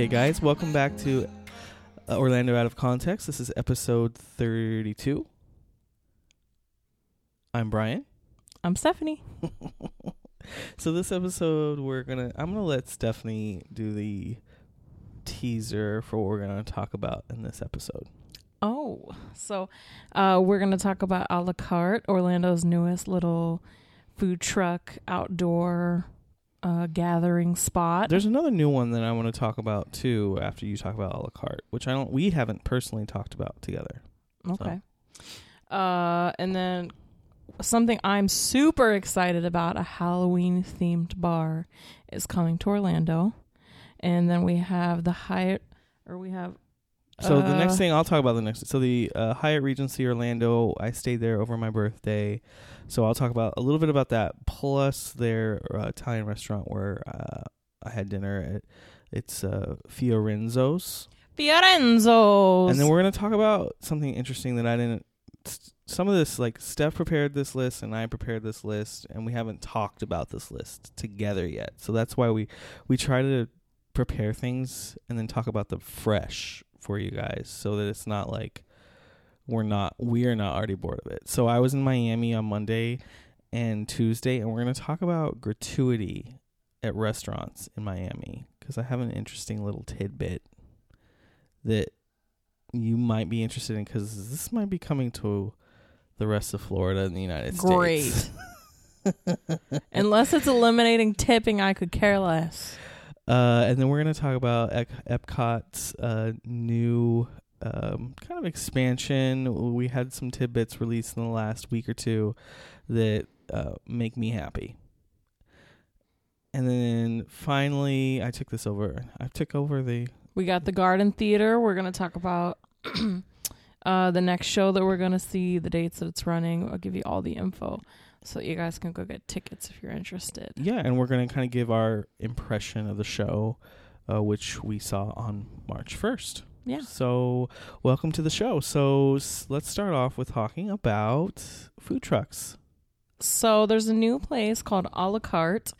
Okay, guys, welcome back to uh, Orlando Out of Context. This is episode 32. I'm Brian. I'm Stephanie. So this episode we're going to I'm going to let Stephanie do the teaser for what we're going to talk about in this episode. Oh, so uh, we're going to talk about a la carte, Orlando's newest little food truck outdoor uh, gathering spot. There's another new one that I want to talk about too after you talk about a la carte, which I don't we haven't personally talked about together. Okay. Uh, and then something I'm super excited about a Halloween themed bar is coming to Orlando. And then we have the Hyatt, or we have. So the next uh, thing I'll talk about the next. So the uh, Hyatt Regency Orlando. I stayed there over my birthday, so I'll talk about a little bit about that. Plus their uh, Italian restaurant where uh, I had dinner at. It's uh, Fiorenzo's, Fiorenzo's. and then we're gonna talk about something interesting that I didn't. Some of this, like Steph prepared this list and I prepared this list, and we haven't talked about this list together yet. So that's why we we try to prepare things and then talk about them fresh for you guys so that it's not like we're not we're not already bored of it. So I was in Miami on Monday and Tuesday and we're going to talk about gratuity at restaurants in Miami cuz I have an interesting little tidbit that you might be interested in cuz this might be coming to the rest of Florida and the United Great. States. Great. Unless it's eliminating tipping, I could care less. Uh, and then we're going to talk about Ep- Epcot's uh, new um, kind of expansion. We had some tidbits released in the last week or two that uh, make me happy. And then finally, I took this over. I took over the. We got the Garden Theater. We're going to talk about uh, the next show that we're going to see, the dates that it's running. I'll give you all the info so you guys can go get tickets if you're interested. Yeah, and we're going to kind of give our impression of the show, uh, which we saw on March 1st. Yeah. So, welcome to the show. So, s- let's start off with talking about food trucks. So there's a new place called A La Carte,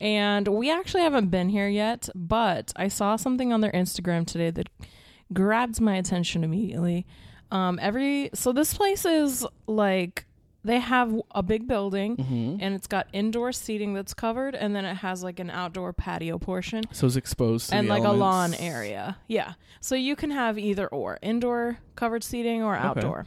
and we actually haven't been here yet, but I saw something on their Instagram today that grabbed my attention immediately. Um, every so this place is like they have a big building Mm-hmm. and it's got indoor seating that's covered, and then it has like an outdoor patio portion So it's exposed to and like a lawn area. Yeah. So you can have either or indoor covered seating or outdoor Okay. outdoor.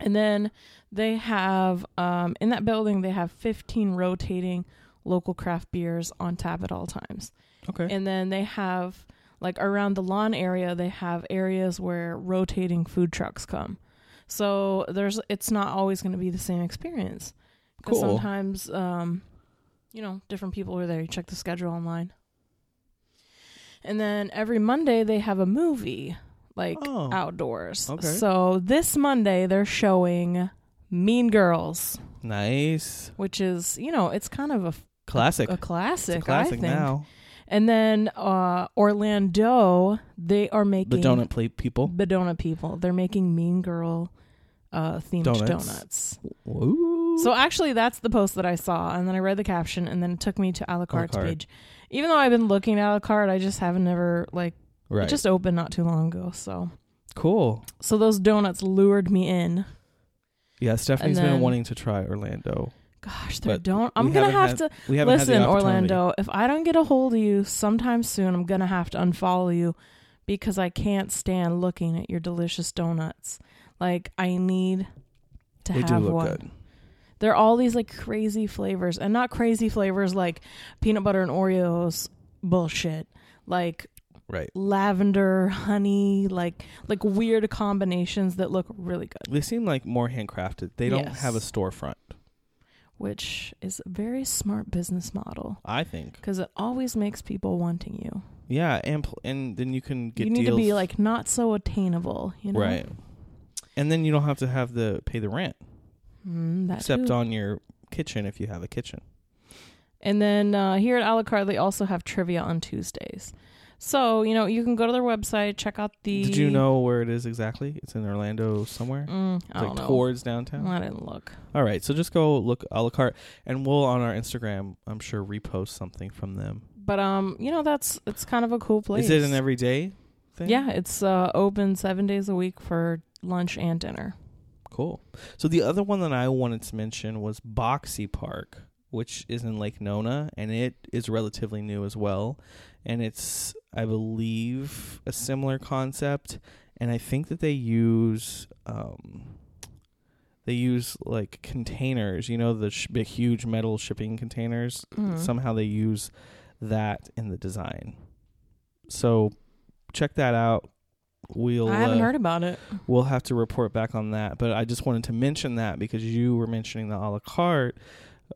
And then they have um, in that building they have 15 rotating local craft beers on tap at all times. Okay. And then they have like around the lawn area they have areas where rotating food trucks come. So there's it's not always going to be the same experience. Cool. sometimes um you know, different people are there. You check the schedule online. And then every Monday they have a movie like Oh. outdoors. Okay. So this Monday they're showing Mean Girls, nice. which is, you know, it's kind of a Classic. a classic, it's a classic I think. now. And then uh Orlando, they are making The donut plate people. the donut people. They're making Mean Girl uh themed Donuts. donuts. Woo. So actually that's the post that I saw and then I read the caption and then it took me to a la carte's carte. page. Even though I've been looking at a la carte, I just haven't never like right. it just opened not too long ago. So cool. so those donuts lured me in. Yeah, Stephanie's And been then- wanting to try Orlando. Gosh, they're But don't. I'm gonna haven't have had- to We haven't listen, had the opportunity. Orlando. If I don't get a hold of you sometime soon, I'm gonna have to unfollow you because I can't stand looking at your delicious donuts. Like I need to They do have look one. good. They're all these like crazy flavors, and not crazy flavors like peanut butter and Oreos bullshit. Like Right. lavender, honey, like like weird combinations that look really good. They seem like more handcrafted. They don't have a storefront. Which is a very smart business model I think. because it always makes people wanting you. Yeah, and pl- and then you can get you need deals. to be like not so attainable, you know. right. And then you don't have to have the pay the rent Mm, except too. on your kitchen if you have a kitchen. And then uh, here at a la carte, they also have trivia on Tuesdays. So, you know, you can go to their website, check out the. Did you know where it is exactly? It's in Orlando somewhere. Mm, I like don't know. towards downtown. I didn't look. All right, so just go look a la carte, and we'll on our Instagram, I'm sure, repost something from them. But um, you know, that's it's kind of a cool place. Is it an everyday thing? Yeah, it's uh, open seven days a week for lunch and dinner. Cool. So the other one that I wanted to mention was Boxi Park, which is in Lake Nona, and it is relatively new as well. And it's, I believe, a similar concept. And I think that they use, um, they use like containers. You know, the sh- big, huge metal shipping containers. Mhm. Somehow they use that in the design. So check that out. We'll. I haven't uh, heard about it. we'll have to report back on that. But I just wanted to mention that because you were mentioning the a la carte,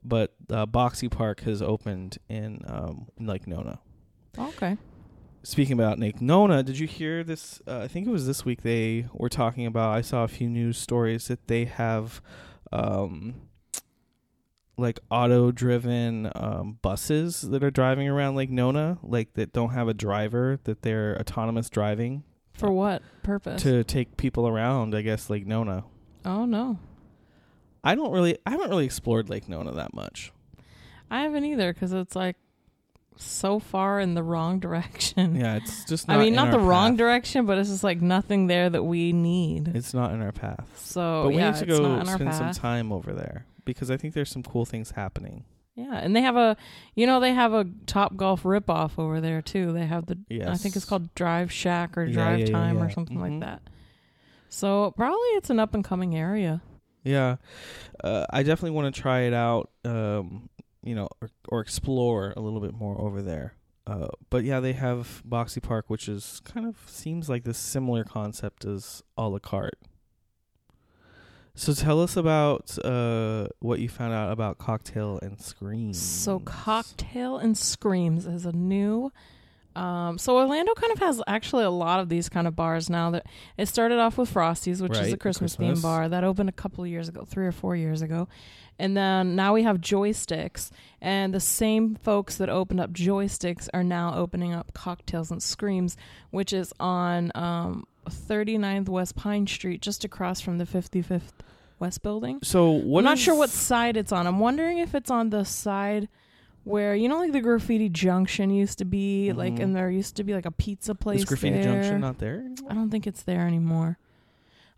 but uh, Boxi Park has opened in um, Lake Nona. Okay. Speaking about Lake Nona, did you hear this? Uh, I think it was this week they were talking about. I saw a few news stories that they have. Um, like auto-driven um, buses that are driving around Lake Nona, like that don't have a driver, that they're autonomous driving For what purpose? to take people around. I guess Lake Nona. oh no, I don't really, I haven't really explored Lake Nona that much. I haven't either because it's like so far in the wrong direction. Yeah, it's just. Not I mean, not the our wrong direction, but it's just like nothing there that we need. It's not in our path. so but we yeah, need to go spend some time over there because I think there's some cool things happening. Yeah, and they have a, you know, they have a Top Golf ripoff over there too. They have the, Yes, I think it's called Drive Shack or Drive yeah, yeah, Time or something Mhm. like that. So probably it's an up and coming area. Yeah, uh, I definitely want to try it out. Um, you know, or, or explore a little bit more over there. Uh, but yeah, they have Boxi Park, which is kind of seems like this similar concept as a la carte. So tell us about uh, what you found out about Cocktail and Screams. So Cocktail and Screams is a new. Um, so Orlando kind of has actually a lot of these kind of bars now. That it started off with Frosty's, which is a Christmas, Christmas. themed bar that opened a couple of years ago, three or four years ago, and then now we have Joysticks, and the same folks that opened up Joysticks are now opening up Cocktails and Screams, which is on um, 39th West Pine Street, just across from the 55th West Building. So what? I'm not sure what side it's on. I'm wondering if it's on the side where you know, like the Graffiti Junction used to be, like, Mhm. and there used to be like a pizza place. is Graffiti there. Junction not there? anymore? I don't think it's there anymore.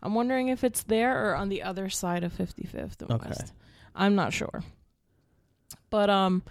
I'm wondering if it's there or on the other side of 55th and Okay. West. I'm not sure. But um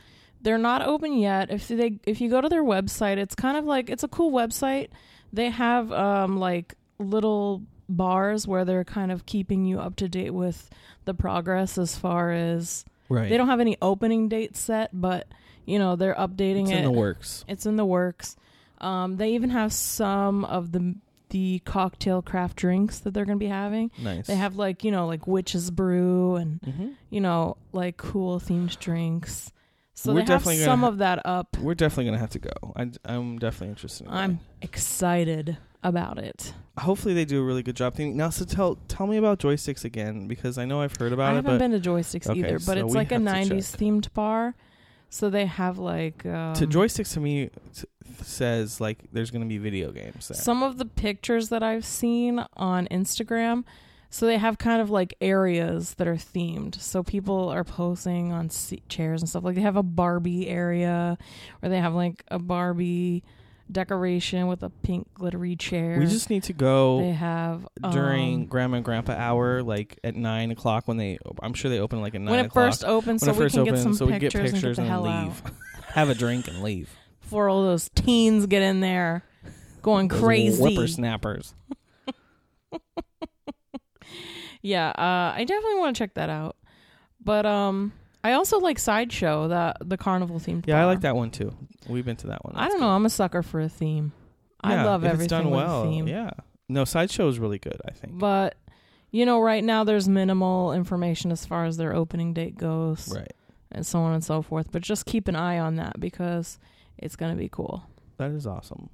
they're not open yet. If they if you go to their website, it's kind of like it's a cool website. They have um like little bars where they're kind of keeping you up to date with the progress as far as Right. they don't have any opening date set, but you know, they're updating it. It's it. in the works. It's in the works. Um, they even have some of the the cocktail craft drinks that they're going to be having. Nice. They have like you know like witch's brew and hmm you know like cool themed drinks. So We're they definitely gonna some ha- of that up. We're definitely gonna have to go. I, I'm definitely interested. In I'm going. excited about it. Hopefully they do a really good job. Thing now, so tell tell me about joysticks again because I know I've heard about I it, I haven't been to Joysticks Okay, either, but so it's like a 90s themed bar. So they have like um, to joysticks to me t- says like there's gonna be video games there. some of the pictures that I've seen on Instagram. So they have kind of like areas that are themed. So people are posing on seat chairs and stuff. Like they have a Barbie area, or they have like a Barbie decoration with a pink glittery chair. we just need to go they have during um, grandma and grandpa hour, like at nine o'clock when they. I'm sure they open like at nine when it o'clock. first opens, when so it we first can opens, get some so we pictures, get pictures and get and, leave, have a drink and leave. before all those teens get in there going Those crazy. whippersnappers. Yeah, uh, I definitely want to check that out. But um, I also like Sideshow, that the carnival themed. Yeah, I like that one too. We've been to that one. I don't know. I'm a sucker for a theme. I love if everything it's done with well. a theme. Yeah, no, sideshow is really good. I think. But you know, right now there's minimal information as far as their opening date goes, Right. and so on and so forth. But just keep an eye on that because it's gonna be cool. That is awesome.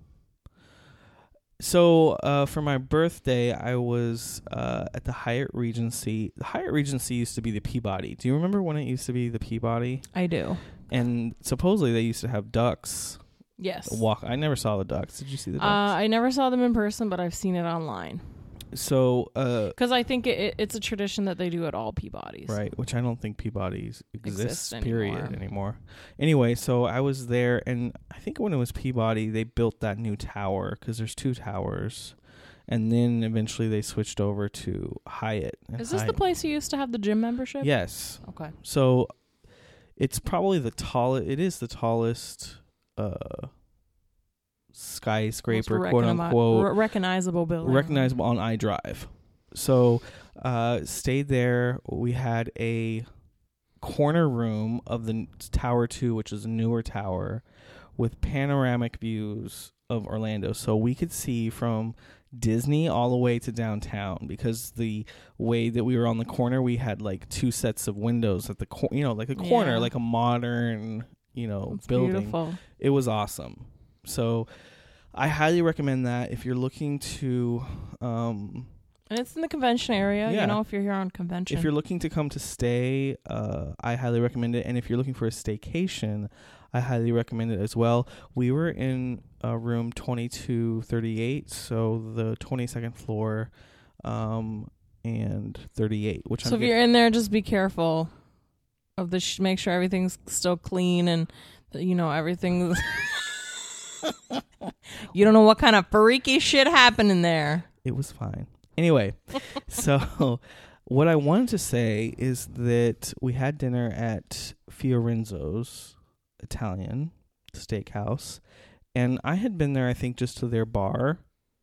So uh, for my birthday, I was uh, at the Hyatt Regency. The Hyatt Regency used to be the Peabody. Do you remember when it used to be the Peabody? I do. And supposedly they used to have ducks Yes. walk. I never saw the ducks. Did you see the Uh, ducks? I never saw them in person, but I've seen it online. so uh, Because I think it, it, it's a tradition that they do at all Peabodys. Right, which I don't think Peabody's exists Exists period anymore. anymore. Anyway, so I was there, and I think when it was Peabody, they built that new tower because there's two towers, and then eventually they switched over to Hyatt. and Is this the Hyatt- place you used to have the gym membership? Yes. Okay. So it's probably the tallest. It is the tallest uh, skyscraper, Most quote unquote, re- recognizable building. recognizable on iDrive. So, uh, stayed there. We had a corner room of the Tower 2, which is a newer tower, with panoramic views of Orlando. So we could see from Disney all the way to downtown because the way that we were on the corner, we had like two sets of windows at the corner, you know, like a corner, Yeah. like a modern, you know, It's building beautiful. it was awesome. So I highly recommend that if you're looking to um And it's in the convention area, Yeah. you know, if you're here on convention. if you're looking to come to stay, uh I highly recommend it and if you're looking for a staycation, I highly recommend it as well. We were in uh, room 2238, so the 22nd floor um and 38, which so I'm if you're in there, just be careful of the. Sh- make sure everything's still clean and you know everything's. you don't know what kind of freaky shit happened in there. it was fine. Anyway, so what I wanted to say is that we had dinner at Fiorenzo's Italian steakhouse, and I had been there, I think, just to their bar,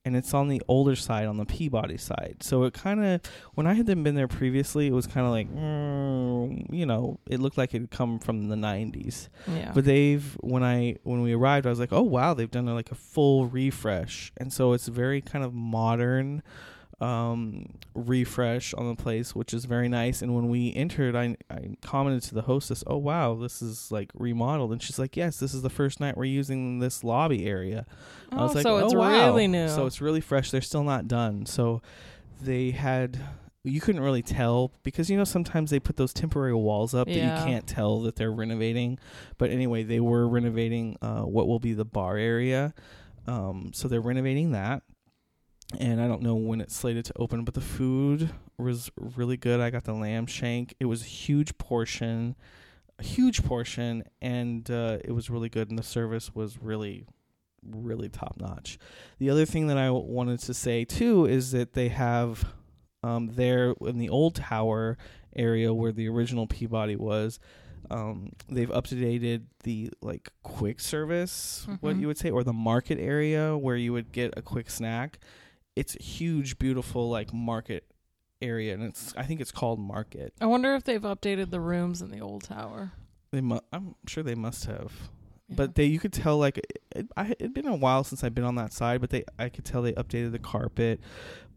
and it's on the older side, on the Peabody side. So it kind of, when I had been been there previously, it was kind of like, mm, you know, it looked like it had come from the '90s. Yeah. But they've when I when we arrived, I was like, oh wow, they've done like a full refresh, and so it's very kind of modern um refresh on the place which is very nice. And when we entered i i commented to the hostess oh wow this is like remodeled. And she's like yes this is the first night we're using this lobby area. I oh, was like so it's oh wow. really new. so it's really fresh. They're still not done. So they had you couldn't really tell because you know sometimes they put those temporary walls up that you can't tell that they're renovating. But anyway they were renovating uh, what will be the bar area. Um, so they're renovating that and i don't know when it's slated to open but the food was really good. I got the lamb shank. It was a huge portion a huge portion and uh, it was really good and the service was really really top notch the other thing that I wanted to say too is that they have um, there in the old tower area where the original peabody was um, they've updated the like quick service what Mhm. you would say or the market area where you would get a quick snack it's a huge beautiful like market area and it's i think it's called market I wonder if they've updated the rooms in the old tower. they mu- i'm sure they must have Yeah. but they you could tell like it, I, it'd been a while since I've been on that side, but they I could tell they updated the carpet,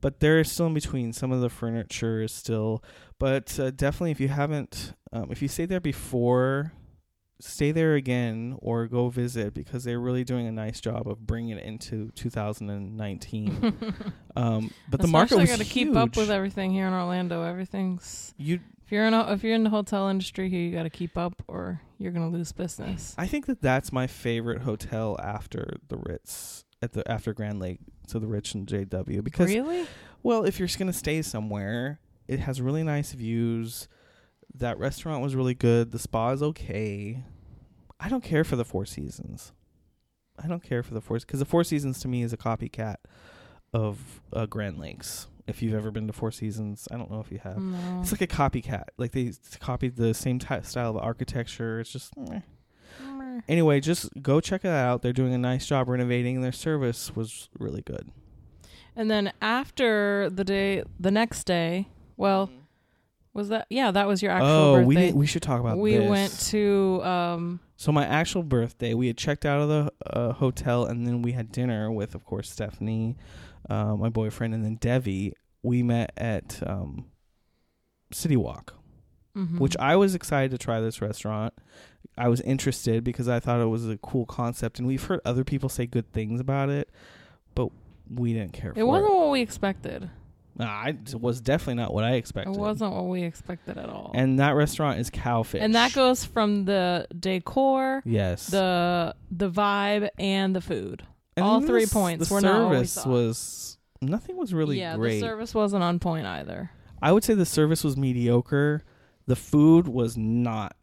but they're still in between. Some of the furniture is still, but uh, definitely if you haven't, um, if you stayed there before, stay there again or go visit because they're really doing a nice job of bringing it into 2019. um, but the market was got to keep up with everything here in Orlando. Everything's you if you're in a, if you're in the hotel industry here, you got to keep up, or you're gonna lose business. I think that that's my favorite hotel after the Ritz at the after Grande Lake, to the Ritz and JW because really? Well, if you're just gonna stay somewhere, it has really nice views. That restaurant was really good. The spa is okay. I don't care for the Four Seasons. I don't care for the Four because the Four Seasons to me is a copycat of uh, Grande Lakes. If you've ever been to Four Seasons, I don't know if you have. No. It's like a copycat. Like they copied the same ty- style of architecture. It's just. meh. Meh. Anyway, just go check it out. They're doing a nice job renovating. and Their service was really good. And then after the day, the next day, well, was that? Yeah, that was your actual oh, birthday. we we should talk about we this. went to um So my actual birthday, we had checked out of the uh, hotel, and then we had dinner with, of course, Stephanie, uh, my boyfriend, and then Devi. We met at um, City Walk, mhm. which I was excited to try this restaurant. I was interested because I thought it was a cool concept, and we've heard other people say good things about it, but we didn't care for It wasn't what we expected. Nah, I, it was definitely not what I expected. It wasn't what we expected at all. And that restaurant is Cowfish. And that goes from the decor, yes, the the vibe, and the food. And all three s- points The were not service thought. was nothing was really great. yeah, great. the service wasn't on point either. I would say the service was mediocre. The food was not.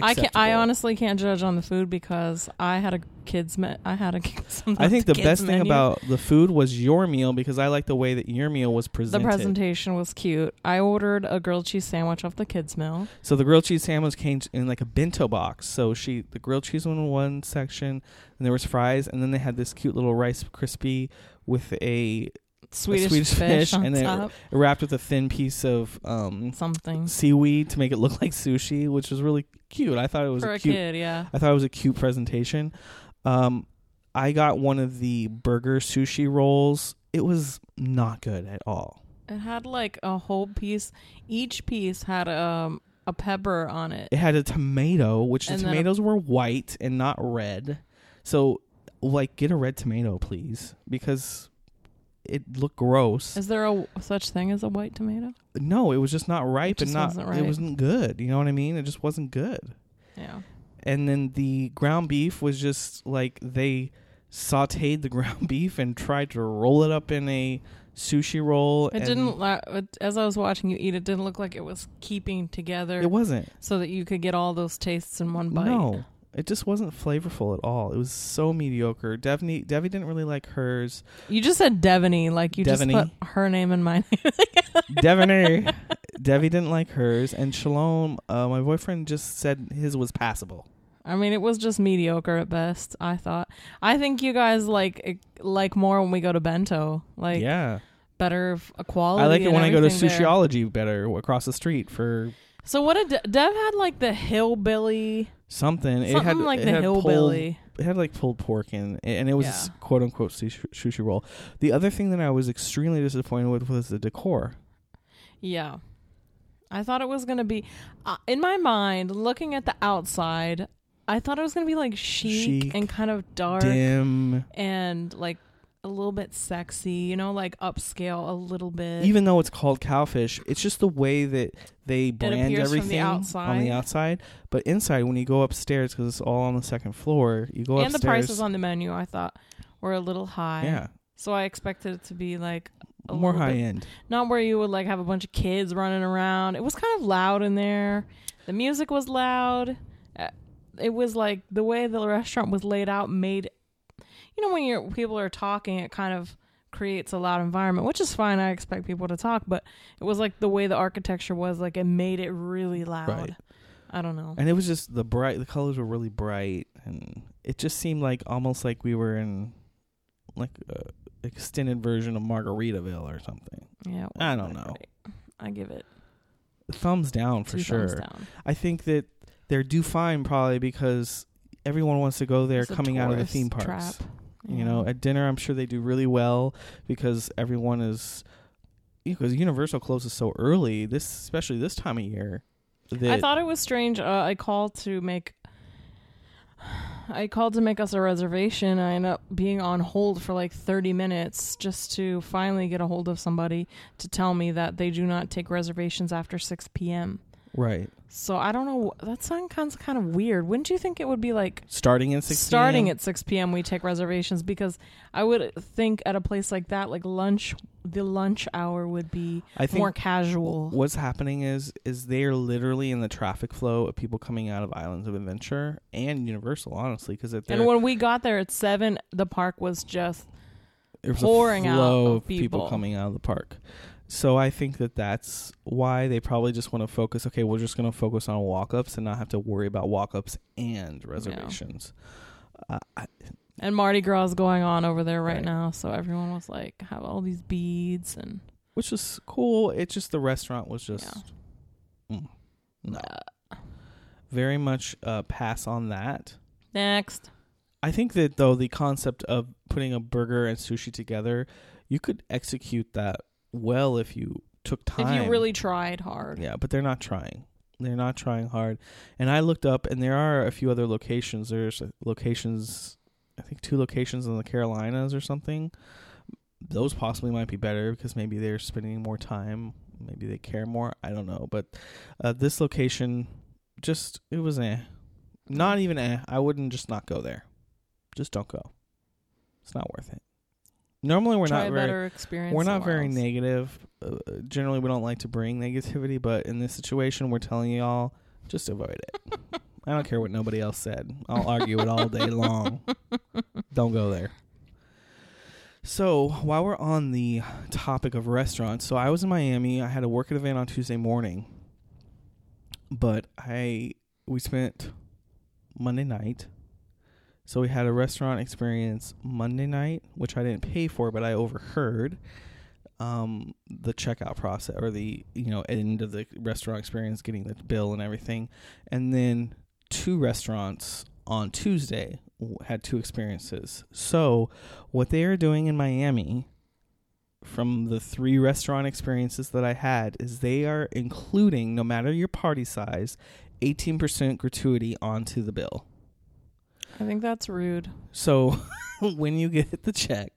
I can I honestly can't judge on the food because I had a kids me- I had a I think the kids best thing menu. about the food was your meal because I like the way that your meal was presented. the presentation was cute. I ordered a grilled cheese sandwich off the kids meal. So the grilled cheese sandwich came in like a bento box. So she the grilled cheese was in one section, and there was fries, and then they had this cute little rice crispy with a Swedish, Swedish fish, fish on and then- top. wrapped with a thin piece of um Something seaweed to make it look like sushi, which was really cute. I thought it was for a a cute. kid, yeah. I thought it was a cute presentation. Um, I got one of the burger sushi rolls. It was not good at all. It had like a whole piece. Each piece had um a pepper on it. It had a tomato, which the And then a- tomatoes were white and not red. So, like, get a red tomato, please, because it looked gross. Is there a such thing as a white tomato? no, it was just not ripe just and not. It wasn't good. You know what I mean? It just wasn't good. Yeah. And then the ground beef was just like they sautéed the ground beef and tried to roll it up in a sushi roll. It and didn't. La- as I was watching you eat, it didn't look like it was keeping together It wasn't. so that you could get all those tastes in one bite. No, it just wasn't flavorful at all. It was so mediocre. Devi Devi didn't really like hers. You just said Devaney, like you Devaney. just put her name in my name. Devaney, Devi didn't like hers, and Shalom, uh, my boyfriend, just said his was passable. I mean, it was just mediocre at best. I thought. I think you guys like like more when we go to Bento, like yeah, better quality. I like it when I go to everything there. Sushiology better across the street for So what did De- Dev had like the hillbilly, something. it had like it the had pulled- it had like pulled pork in, and it was Yeah. quote unquote sushi, sushi roll. The other thing that I was extremely disappointed with was the decor. Yeah. I thought it was going to be uh, in my mind looking at the outside, I thought it was going to be like chic, Chic, and kind of dark Dim, and like a little bit sexy, you know, like upscale a little bit. even though it's called cowfish, it's just the way that they brand from the everything on the outside. But inside, when you go upstairs, because it's all on the second floor, you go and the prices on the menu I thought were a little high. yeah, So I expected it to be like a more high bit- end. Not where you would like have a bunch of kids running around. It was kind of loud in there. The music was loud. Uh, It was like the way the restaurant was laid out made you know when you're people are talking it kind of creates a loud environment, which is fine. I expect people to talk, but it was like the way the architecture was like it made it really loud. Right. I don't know. And it was just the bright. The colors were really bright, and it just seemed like almost like we were in like a extended version of Margaritaville or something. Yeah, I don't know. great. I give it Thumbs down for sure. thumbs down. I think that they're do fine probably because everyone wants to go there It's coming out of the theme parks. trap. You know, at dinner, I'm sure they do really well because everyone is because Universal closes so early. This, especially this time of year. I thought it was strange. Uh, I called to make. I called to make us a reservation. I end up being on hold for like 30 minutes just to finally get a hold of somebody to tell me that they do not take reservations after 6 p.m. right So I don't know. That sounds kind of, weird. Wouldn't you think it would be like starting at six. starting PM? at 6 p.m. we take reservations? Because I would think at a place like that, like lunch, the lunch hour would be I think more casual. what's happening is is they're literally in the traffic flow of people coming out of Islands of Adventure and Universal, honestly, because And when we got there at seven, the park was just there was pouring out of people. people. coming out of the park. So I think that that's why they probably just want to focus. Okay, we're just going to focus on walk-ups and not have to worry about walk-ups and reservations. Uh, I, and Mardi Gras is going on over there right, Right. now, so everyone was like have all these beads and which is cool. It's just the restaurant was just mm, no, uh, very much uh, pass on that. next. I think that though the concept of putting a burger and sushi together, you could execute that well if you took time. If you really tried hard, Yeah, but they're not trying. They're not trying hard. And I looked up, and there are a few other locations. There's uh, locations, I think two locations in the Carolinas or something. those possibly might be better because maybe they're spending more time. Maybe they care more. I don't know. But uh, this location, just it was eh. Not even eh. I wouldn't just not go there. Just don't go. It's not worth it. Normally we're not very experience. we're not very else. negative. Uh, generally, we don't like to bring negativity, but in this situation, we're telling y'all just avoid it. I don't care what nobody else said. I'll argue it all day long. Don't go there. So while we're on the topic of restaurants, so I was in Miami. I had a work event on Tuesday morning, but I we spent Monday night. So we had a restaurant experience Monday night, which I didn't pay for, but I overheard um, the checkout process or the you know end of the restaurant experience, getting the bill and everything, and then two restaurants on Tuesday had two experiences. So what they are doing in Miami from the three restaurant experiences that I had is they are including no matter your party size 18% gratuity onto the bill. I think that's rude. So when you get the check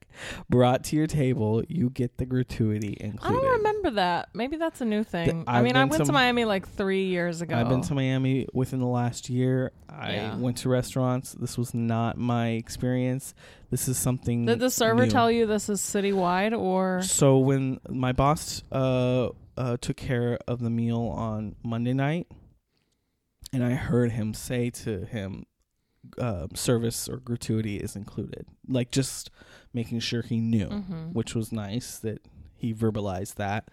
brought to your table, you get the gratuity included. I don't remember that. Maybe that's a new thing. I I've mean, I went to, to- Miami like three years ago. I've been to Miami within the last year. I Yeah. went to restaurants. This was not my experience. This is something. Did the server new. tell you this is citywide or? So when my boss uh, uh, took care of the meal on Monday night, and I heard him say to him, uh, "Service or gratuity is included," like just making sure he knew, Mhm. which was nice that he verbalized that.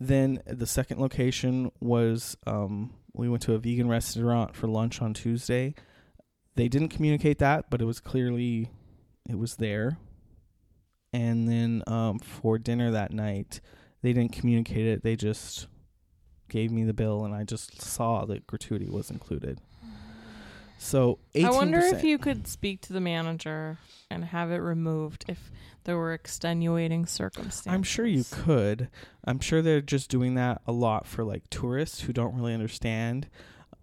Then the second location was um, we went to a vegan restaurant for lunch on Tuesday. They didn't communicate that, but it was clearly it was there. And then um, for dinner that night, they didn't communicate it. They just gave me the bill, and I just saw that gratuity was included. So 18%. I wonder if you could speak to the manager and have it removed if there were extenuating circumstances. I'm sure you could. I'm sure they're just doing that a lot for like tourists who don't really understand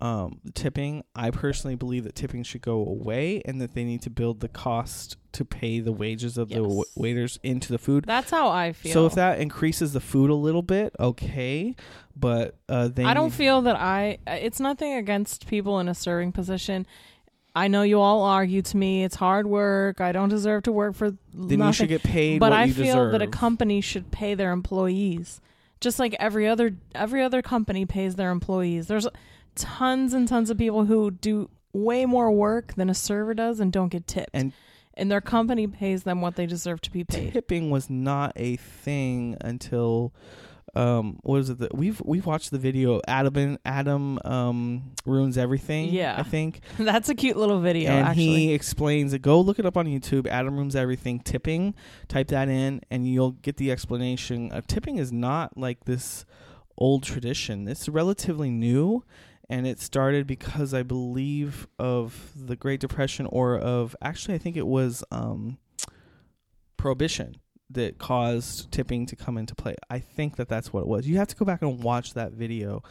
um, tipping. I personally believe that tipping should go away and that they need to build the cost to pay the wages of the w- waiters into the food. That's how I feel. So if that increases the food a little bit, okay, but uh, they I don't feel that I. It's nothing against people in a serving position. I know you all argue to me it's hard work. I don't deserve to work for then nothing. you should get paid but I feel deserve. that a company should pay their employees, just like every other every other company pays their employees. There's tons and tons of people who do way more work than a server does and don't get tipped, And- and their company pays them what they deserve to be paid. tipping was not a thing until um what is it that we've we've watched the video Adam Adam um ruins everything Yeah. I think. That's a cute little video. and actually, he explains it. Go look it up on YouTube Adam ruins everything tipping. Type that in and you'll get the explanation. Uh, tipping is not like this old tradition. It's relatively new and it started because I believe of the Great Depression or of actually I think it was um prohibition that caused tipping to come into play. I think that that's what it was. You have to go back and watch that video.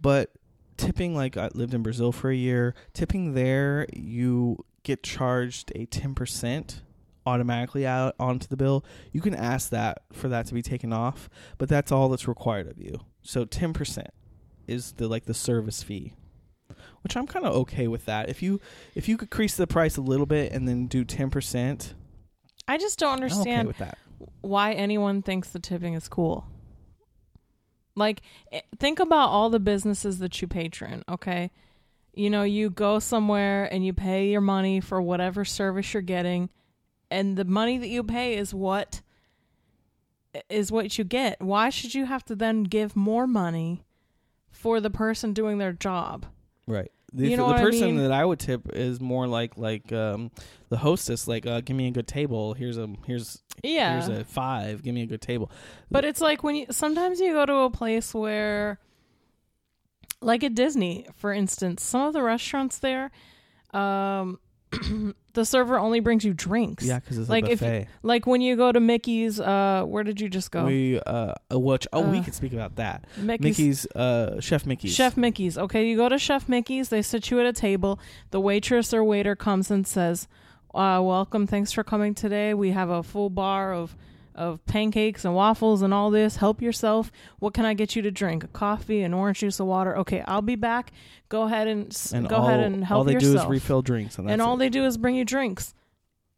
But tipping like I lived in Brazil for a year, tipping there you get charged a 10% automatically out onto the bill. You can ask that for that to be taken off, but that's all that's required of you. So 10% is the like the service fee. Which I'm kind of okay with that. If you if you could increase the price a little bit and then do 10%, I just don't I'm okay understand with that. why anyone thinks the tipping is cool. Like, think about all the businesses that you patron, okay? You know, you go somewhere and you pay your money for whatever service you're getting, and the money that you pay is what is what you get. Why should you have to then give more money for the person doing their job? Right. The, You know the what I person mean? that I would tip is more like like um, the hostess. Like, uh, give me a good table. Here's a here's Yeah. here's a five. Give me a good table. But it's like when you sometimes you go to a place where like at Disney, for instance, some of the restaurants there, um the server only brings you drinks. Yeah, because it's Like, a if you- Like when you go to Mickey's, uh where did you just go? We uh, uh watch. Oh, we Uh, could speak about that. Mickey's, Mickey's uh Chef Mickey's. Chef Mickey's. Okay, you go to Chef Mickey's, they sit you at a table. The waitress or waiter comes and says, uh, welcome, thanks for coming today. We have a full bar of of pancakes and waffles and all this. Help yourself. What can I get you to drink? A coffee, an orange juice, a water. Okay, I'll be back. Go ahead and, And go all, ahead and help yourself. all they yourself. do is refill drinks, and, that's and all it. they do is bring you drinks.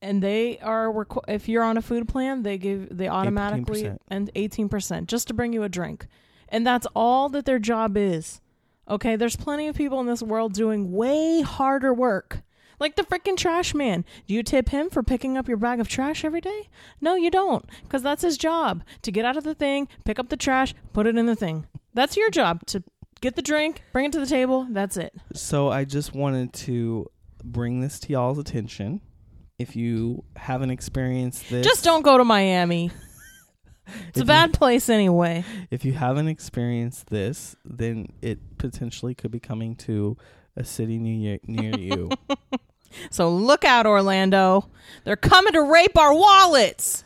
And they are requ- if you're on a food plan, they give they automatically 18%. and eighteen percent just to bring you a drink, and that's all that their job is. Okay, there's plenty of people in this world doing way harder work. Like the freaking trash man. Do you tip him for picking up your bag of trash every day? No, you don't, because that's his job to get out of the thing, pick up the trash, put it in the thing. That's your job to get the drink, bring it to the table. That's it. So I just wanted to bring this to y'all's attention. If you haven't experienced this, Just don't go to Miami. It's a you- bad place anyway. If you haven't experienced this, then it potentially could be coming to a city near near you. So look out, Orlando. They're coming to rape our wallets.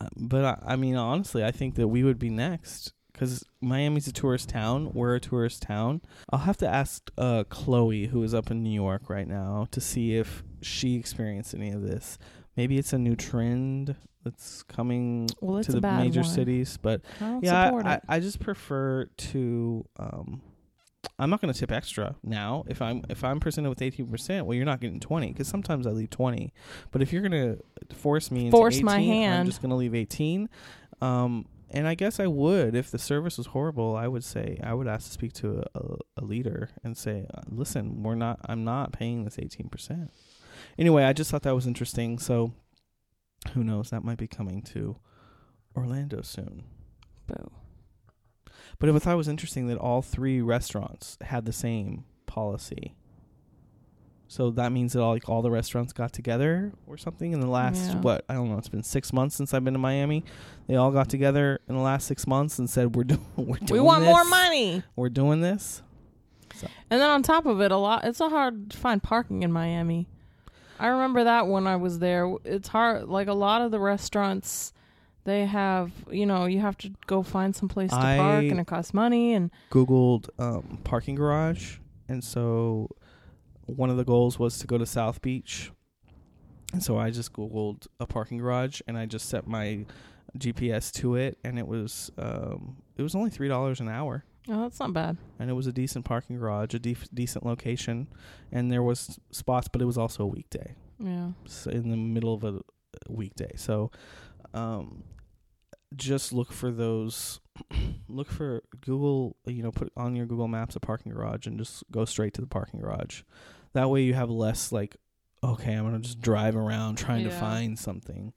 Uh, but I, I mean, honestly, I think that we would be next because Miami's a tourist town. We're a tourist town. I'll have to ask uh, Chloe, who is up in New York right now, to see if she experienced any of this. Maybe it's a new trend that's coming Well, to the major one. cities, but I yeah, I. I, I just prefer to. Um, I'm not going to tip extra now. If I'm if I'm presented with 18 percent, well, you're not getting 20 because sometimes I leave 20. But if you're going to force me Force 18, my I'm just going to leave 18. Um, and I guess I would if the service was horrible. I would say I would ask to speak to a, a, a leader and say, listen, we're not. I'm not paying this 18 percent. Anyway, I just thought that was interesting. So, who knows? That might be coming to Orlando soon. Boo. But I thought it was interesting that all three restaurants had the same policy. So that means that all like all the restaurants got together or something in the last Yeah. what I don't know. It's been six months since I've been to Miami. They all got together in the last six months and said we're doing we're We doing want more money. We're doing this. And then on top of it, a lot. It's a hard to find parking in Miami. I remember that when I was there. It's hard. Like a lot of the restaurants, they have you know you have to go find some place to I- park, and it costs money. And Googled um, parking garage, and so one of the goals was to go to South Beach, and so I just Googled a parking garage, and I just set my GPS to it, and it was um, it was only three dollars an hour, oh, that's not bad. and it was a decent parking garage, a def- decent location, and there was spots, but it was also a weekday Yeah. s- in the middle of a weekday. So, um, just look for those. look for Google. You know, put on your Google Maps a parking garage and just go straight to the parking garage. That way, you have less like, okay, I'm gonna just drive around trying to find something.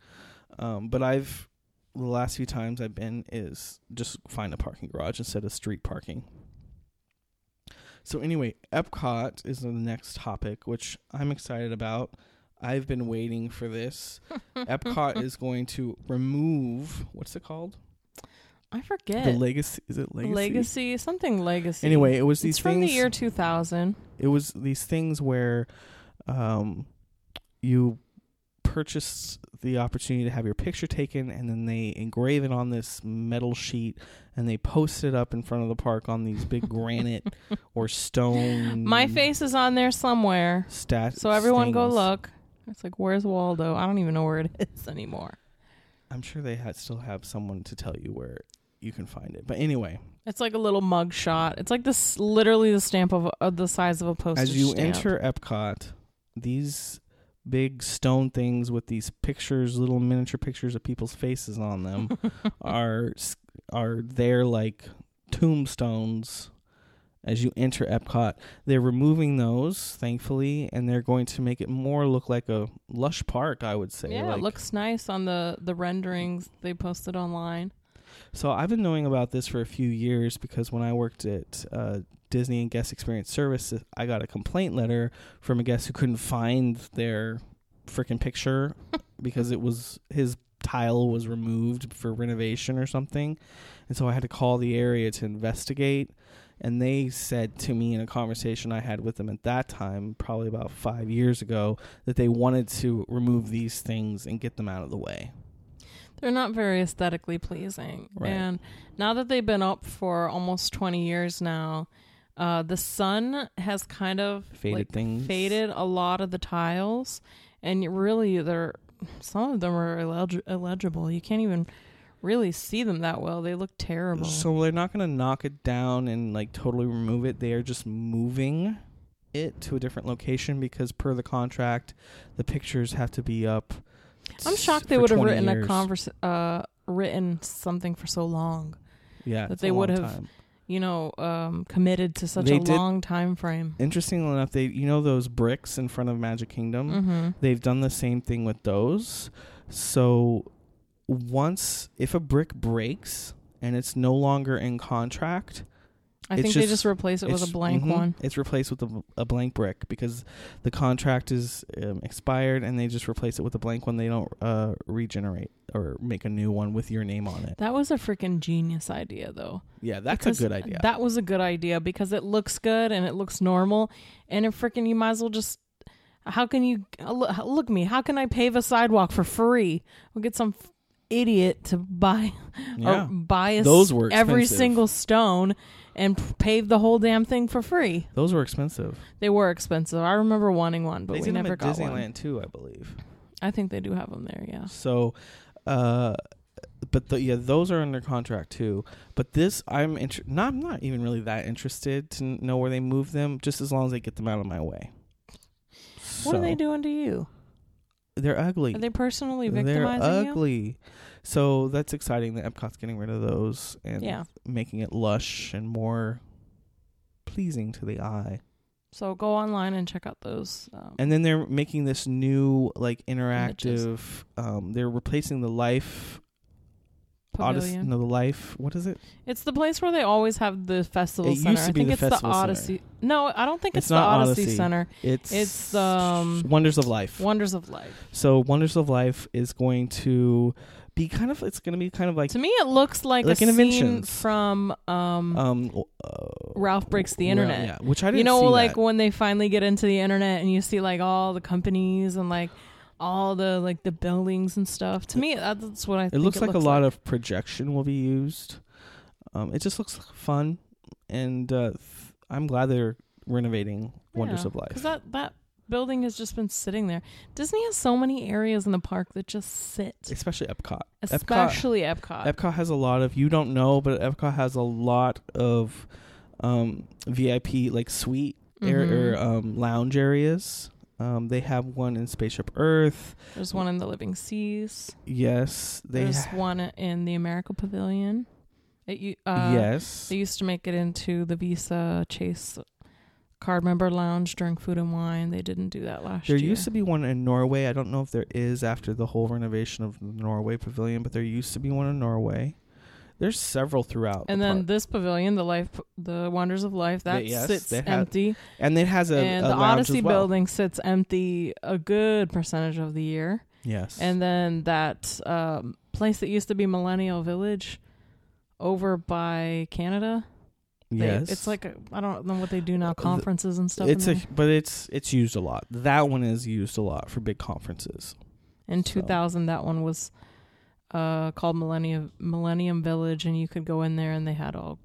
Um, but I've the last few times I've been is just find a parking garage instead of street parking. So anyway, Epcot is the next topic, which I'm excited about. I've been waiting for this. Epcot is going to remove what's it called? I forget. The legacy is it legacy? legacy. something legacy. Anyway, it was these it's from the year 2000. it was these things where um you purchase the opportunity to have your picture taken and then they engrave it on this metal sheet and they post it up in front of the park on these big granite or stone My face is on there somewhere. stat So everyone go look. It's like, where's Waldo? I don't even know where it is anymore. I'm sure they had still have someone to tell you where you can find it. But anyway, It's like a little mug shot. It's like this, literally the stamp of, of the size of a postage as you stamp. enter Epcot, these big stone things with these pictures, little miniature pictures of people's faces on them, are are there like tombstones. As you enter Epcot, they're removing those, thankfully, and they're going to make it more look like a lush park. I would say. yeah, like, it looks nice on the the renderings they posted online. So I've been knowing about this for a few years because when I worked at uh, Disney and Guest Experience Service, I got a complaint letter from a guest who couldn't find their freaking picture because it was his tile was removed for renovation or something, and so I had to call the area to investigate. And they said to me in a conversation I had with them at that time, probably about five years ago, that they wanted to remove these things and get them out of the way. They're not very aesthetically pleasing. Right. And now that they've been up for almost 20 years now, uh, the sun has kind of Faded like, things. faded a lot of the tiles, and really they're some of them are illeg- illegible. You can't even really see them that well. They look terrible. So they're not going to knock it down and like totally remove it. They are just moving it to a different location because per the contract, the pictures have to be up. I'm shocked they would have written years. a converse, uh, written something for so long. Yeah, that they would have- time. You know, um, committed to such They a did- long time frame. Interestingly enough, they you know those bricks in front of Magic Kingdom. Mm-hmm. They've done the same thing with those. So once if a brick breaks and it's no longer in contract, I It's think they just- just replace it with a blank mhm, one. It's replaced with a, a blank brick because the contract is um, expired, and they just replace it with a blank one. They don't uh, regenerate or make a new one with your name on it. That was a freaking genius idea, though. Yeah, that's Because a good idea. That was a good idea because it looks good and it looks normal, and it freaking you might as well just. How can you uh, look, me? How can I pave a sidewalk for free? We'll get some f- idiot to buy yeah, or buy a Those s- were every single stone and p- pave the whole damn thing for free. those were expensive. They were expensive. I remember wanting one, but they we never at got Disneyland one. too, I believe. I think they do have them there. Yeah. So, uh, but the, yeah, those are under contract too. But this, I'm inter- not. I'm not even really that interested to n- know where they move them, just as long as they get them out of my way. What are they doing to you? They're ugly. Are they personally They're victimizing you? So that's exciting that Epcot's getting rid of those and Yeah. making it lush and more pleasing to the eye. So go online and check out those. Um, And then they're making this new like interactive. Um, they're replacing the life Odyssey. No, the life. What is it? It's the place where they always have the festival It center. used to I think the it's the center. Odyssey. No, I don't think It's it's, the Odyssey, Odyssey. Center. It's It's, um, Wonders of Life. Wonders of Life. so Wonders of Life is going to be kind of. It's going to be kind of like To me, it looks like, Like a scene from um, um. Uh, Ralph Breaks the Internet. Yeah, which I didn't you know, like that. when they finally get into the internet and you see like all the companies and like all the like the buildings and stuff. To me, that's what I. Think. It looks it like looks a lot of projection will be used. Um, it just looks fun, and uh, th- I'm glad they're renovating Wonders of Life. Because that that building has just been sitting there. Disney has so many areas in the park that just sit, Especially Epcot. especially Epcot. Epcot has a lot of you don't know, but Epcot has a lot of um, VIP like suite air, or Mhm. um, lounge areas. Um, they have one in Spaceship Earth. There's one in the Living Seas. Yes, they. There's ha- one in the America Pavilion. It, uh, yes. They used to make it into the Visa Chase card member lounge during Food and Wine. They didn't do that last There year. There used to be one in Norway. I don't know if there is after the whole renovation of the Norway Pavilion, but there used to be one in Norway. There's several throughout. and the then park. this pavilion, the life, the Wonders of Life, that They- yes, sits empty, and it has a, and a the Odyssey well. building sits empty a good percentage of the year. Yes, And then that um, place that used to be Millennial Village, over by Canada. They- yes, it's like I I don't know what they do now, conferences and stuff. it's a but it's it's used a lot. That one is used a lot for big conferences. In So- 2000, that one was uh, called Millennium Millennium Village, and you could go in there, and they had all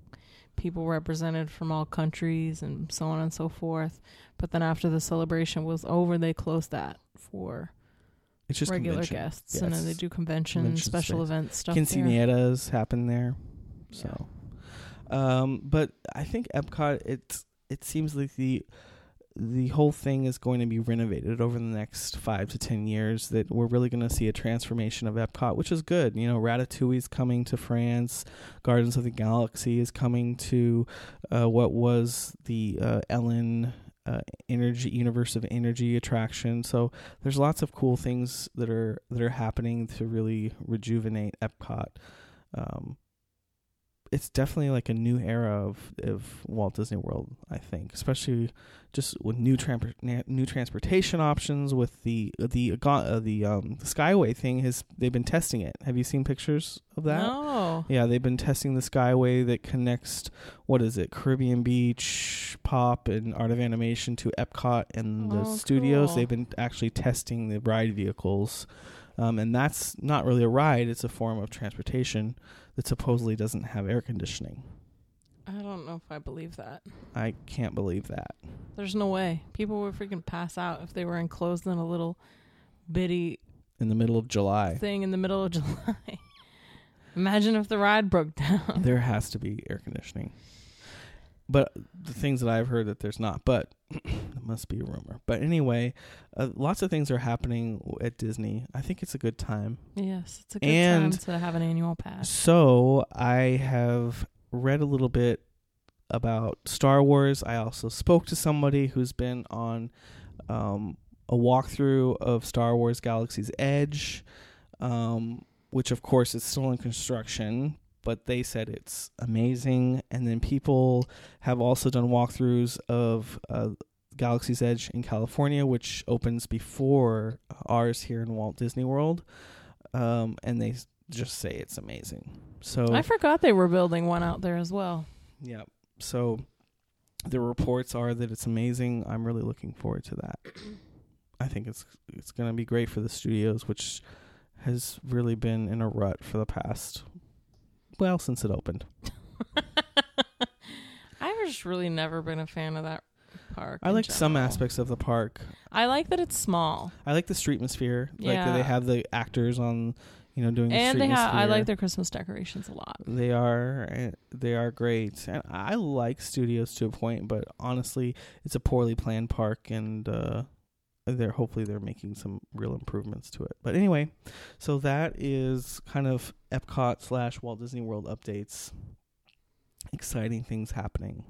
people represented from all countries and so on and so forth. But then after the celebration was over, they closed that for It's just regular convention. guests, Yes. and then they do conventions, Convention special space. events, stuff. Quinceañeras happen there. Yeah. Um, but I think Epcot. It's it seems like the the whole thing is going to be renovated over the next five to ten years. That we're really going to see a transformation of Epcot, which is good. You know, Ratatouille's coming to France. Guardians of the Galaxy is coming to uh, what was the uh, Ellen. Uh, energy universe of energy attraction so there's lots of cool things that are that are happening to really rejuvenate epcot um, it's definitely like a new era of, of Walt Disney World. I think, especially just with new new transportation options. With the the uh, the um the Skyway thing has they've been testing it. Have you seen pictures of that? No. Yeah, they've been testing the Skyway that connects what is it, Caribbean Beach, Pop, and Art of Animation to Epcot and the Oh, studios. cool. They've been actually testing the ride vehicles, um, and that's not really a ride; it's a form of transportation that supposedly doesn't have air conditioning. I don't know if I believe that. I can't believe that. There's no way. People would freaking pass out if they were enclosed in a little bitty in the middle of July. thing in the middle of July. Imagine if the ride broke down. there has to be air conditioning. But the things that I've heard that there's not, but it must be a rumor. But anyway, uh, lots of things are happening at Disney. I think it's a good time. Yes, it's a good And- time to have an annual pass. So I have read a little bit about Star Wars. I also spoke to somebody who's been on um, a walkthrough of Star Wars Galaxy's Edge, um, which of course is still in construction, but they said it's amazing. And then people have also done walkthroughs of uh, Galaxy's Edge in California, which opens before ours here in Walt Disney World. Um, and they just say it's amazing. So I forgot they were building one out there as well. yeah. So the reports are that it's amazing. I'm really looking forward to that. I think it's it's going to be great for the studios which has really been in a rut for the past well, since it opened. I've just really never been a fan of that park. I in like some general. aspects of the park. I like that it's small, I like the street atmosphere. Like that Yeah. they have the actors on, you know, doing the and they have. I like their Christmas decorations a lot. They are eh, they are great, and I like studios to a point. But honestly, it's a poorly planned park, and uh, they're hopefully they're making some real improvements to it. But anyway, so that is kind of Epcot slash Walt Disney World updates. Exciting things happening.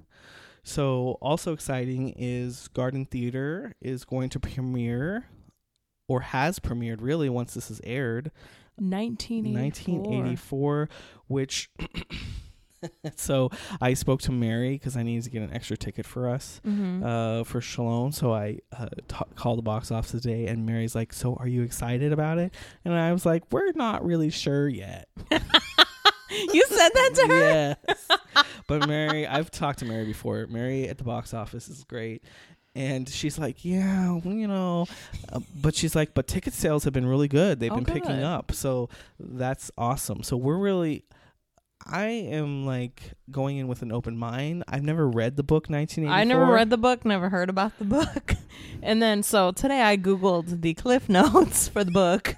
So also exciting is Garden Theater is going to premiere, or has premiered really once this is aired. 1984. 1984 which so i spoke to mary because i needed to get an extra ticket for us Mm-hmm. uh, for Shalom. So I uh, t- called the box office today, and Mary's like, "So are you excited about it?" And I was like, "We're not really sure yet." you said that to her. yes, but Mary, I've talked to Mary before. Mary at the box office is great. And she's like, yeah, well, you know, uh, but she's like, but ticket sales have been really good. They've Oh, been picking up, so that's awesome. So we're really, I am like going in with an open mind. I've never read the book 1984. I never read the book, never heard about the book. And then so today I googled the cliff notes for the book.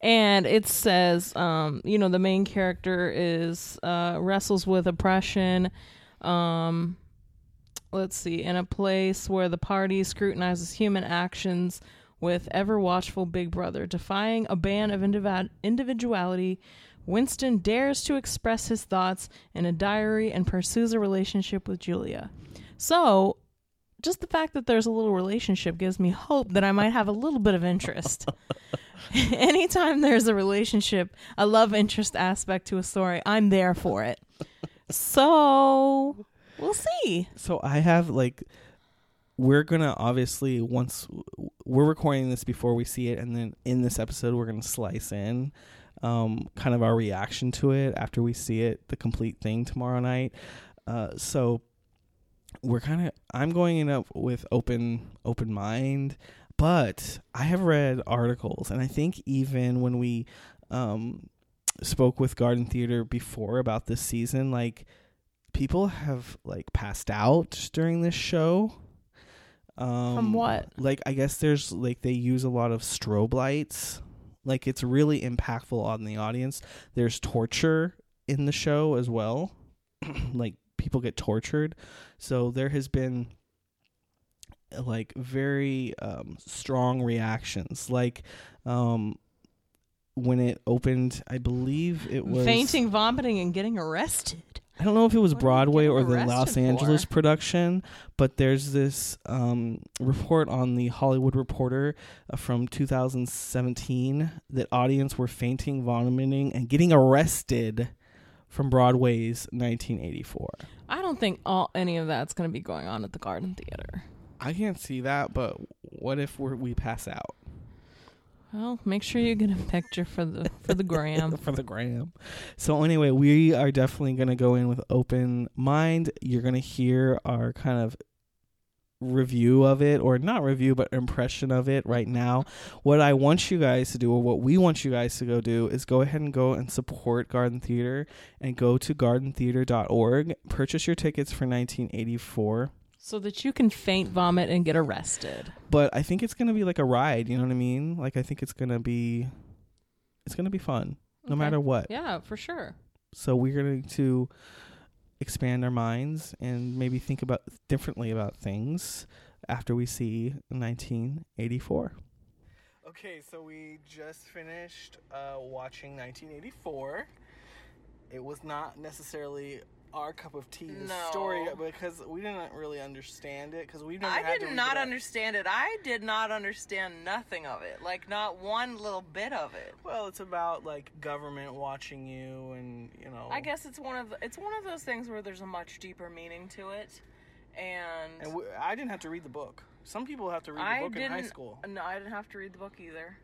And it says um, you know, the main character is uh wrestles with oppression. Um let's see, in a place where the party scrutinizes human actions with ever watchful Big Brother, defying a ban of individ- individuality. Winston dares to express his thoughts in a diary and pursues a relationship with Julia. So, just the fact that there's a little relationship gives me hope that I might have a little bit of interest. Anytime there's a relationship, a love interest aspect to a story, I'm there for it. So, we'll see. So I have like we're gonna obviously once we're recording this before we see it, and then in this episode we're gonna slice in um, kind of our reaction to it after we see it, the complete thing tomorrow night. Uh, so we're kind of I'm going in up with open open mind, but I have read articles, and I think even when we um, spoke with Garden Theater before about this season, like people have like passed out during this show. Um, From what? Like I guess there's like they use a lot of strobe lights. Like it's really impactful on the audience. There's torture in the show as well. like people get tortured. So there has been like very um strong reactions. Like um when it opened, I believe it was Fainting, vomiting, and getting arrested. I don't know if it was What Broadway or the Los for? Angeles production, but there's this um, report on the Hollywood Reporter uh, from 2017 that audience were fainting, vomiting, and getting arrested from Broadway's 1984. I don't think all any of that's going to be going on at the Garden Theater. I can't see that, but what if we're, we pass out Well, make sure you get a picture for the for the gram. for the gram? So anyway, we are definitely going to go in with open mind. You're going to hear our kind of review of it or not review but impression of it right now what i want you guys to do or what we want you guys to go do is go ahead and go and support garden theater and go to gardentheater.org purchase your tickets for 1984 So that you can faint vomit and get arrested. But I think it's gonna be like a ride. You know what I mean? Like I think it's gonna be, it's gonna be fun no Okay. matter what. Yeah, for sure. So we're going to expand our minds and maybe think about differently about things after we see 1984. Okay, so we just finished uh, watching 1984. It was not necessarily our cup of tea, the No. story, because we didn't really understand it. Because we've never I had to did not it. understand it. I did not understand nothing of it. Like not one little bit of it. Well, it's about like government watching you, and you know. I guess it's one of the, it's one of those things where there's a much deeper meaning to it, and, And we, I didn't have to read the book. Some people have to read the I book in high school. No, I didn't have to read the book either.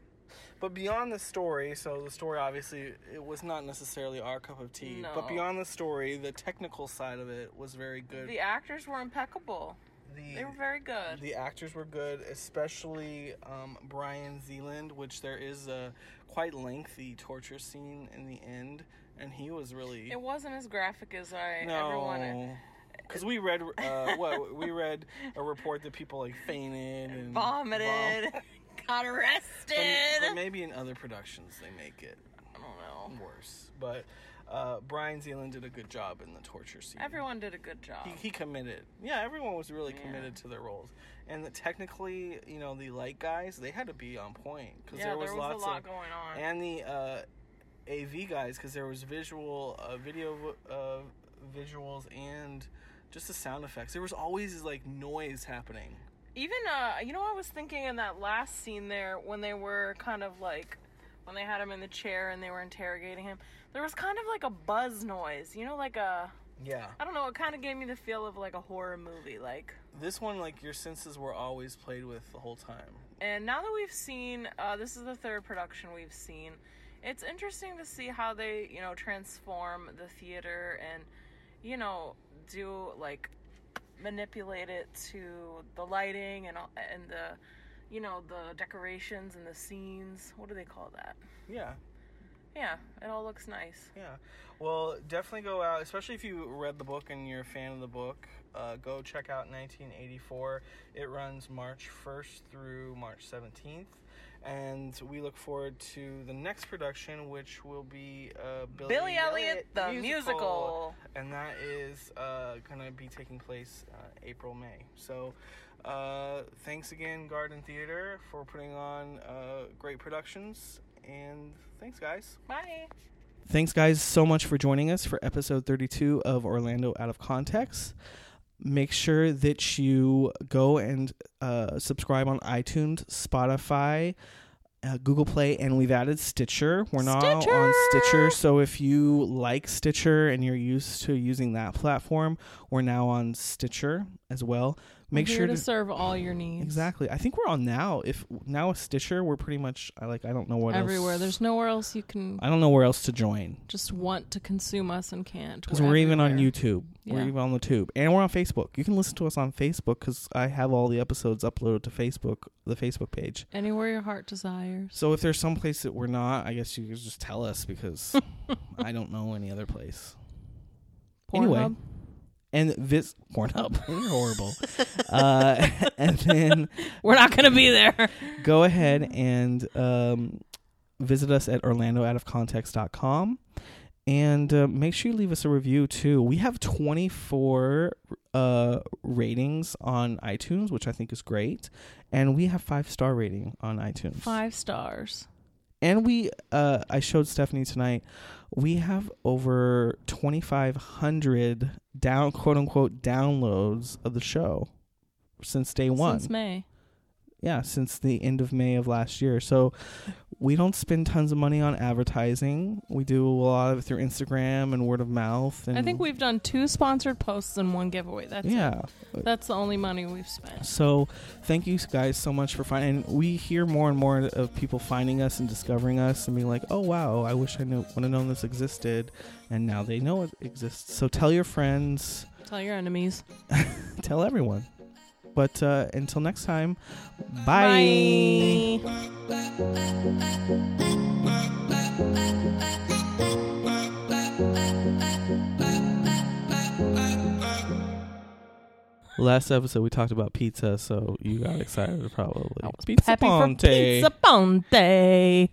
But beyond the story, so the story obviously it was not necessarily our cup of tea. But beyond the story, the technical side of it was very good. The actors were impeccable. The They were very good. the actors were good, especially um, Brian Zealand, which there is a quite lengthy torture scene in the end, and he was really It wasn't as graphic as I ever wanted. no. Because we read, uh, what we read a report that people like fainted and Vomited, vom- got But, arrested. but maybe in other productions they make it I don't know. worse. But uh, Brian Zealand did a good job in the torture scene. Everyone did a good job. he, he committed. Yeah, everyone was really Yeah. committed to their roles. And the, technically, you know, the light guys they had to be on point because yeah, there was, there was lots lot of going on. and the uh, AV guys because there was visual, uh, video uh, visuals and just the sound effects. There was always like noise happening. Even uh, you know, I was thinking in that last scene there when they were kind of like when they had him in the chair and they were interrogating him. There was kind of like a buzz noise, you know, like a Yeah. I don't know. It kind of gave me the feel of like a horror movie, like. This one, like your senses were always played with the whole time. And now that we've seen, uh, this is the third production we've seen. It's interesting to see how they, you know, transform the theater and, you know, do like manipulate it to the lighting and all- and the, you know, the decorations and the scenes. What do they call that? Yeah. Yeah, it all looks nice. Yeah. Well, definitely go out, especially if you read the book and you're a fan of the book. Uh, go check out 1984. It runs March 1st through March 17th. And we look forward to the next production, which will be uh, Billy, Billy Elliot, the musical. And that is uh, going to be taking place uh, April, May. So uh, thanks again, Garden Theater, for putting on uh, great productions. And thanks, guys. Bye. Thanks, guys, so much for joining us for episode 32 of Orlando Out of Context. Make sure that you go and uh, subscribe on iTunes, Spotify, uh, Google Play, and we've added Stitcher. We're now on Stitcher! Stitcher, so if you like Stitcher and you're used to using that platform, we're now on Stitcher as well. Make We're sure to to serve all your needs. exactly. I think we're on now. If now with Stitcher, we're pretty much I like. I don't know what Everywhere. Else. There's nowhere else you can I don't know where else to join. just want to consume us and can't. Because we're even on. YouTube. We're even on the tube. And we're on Facebook. You can listen to us on Facebook because I have all the episodes uploaded to Facebook, the Facebook page. Anywhere your heart desires. So if there's some place that we're not, I guess you could just tell us because I don't know any other place. Anyway. Pornhub. And this Pornhub. You're horrible. uh, and then We're not going to be there. go ahead and um, visit us at orlandooutofcontext.com and uh, make sure you leave us a review too we have 24 uh, ratings on itunes which i think is great and we have five star rating on itunes Five stars. And we uh, i showed stephanie tonight we have over 2500 down quote unquote downloads of the show since day one Since May. Yeah, since the end of May of last year. So we don't spend tons of money on advertising. We do a lot of it through Instagram and word of mouth. And I think we've done two sponsored posts and one giveaway. That's it. yeah. That's the only money we've spent. So thank you guys so much for finding. We hear more and more of people finding us and discovering us and being like, "Oh wow, I wish I knew would have known this existed," and now they know it exists. So tell your friends, Tell your enemies. tell everyone. But uh, until next time, bye. Bye. Last episode we talked about pizza, so you got excited probably. I was Pizza peppy for Pizza Ponte.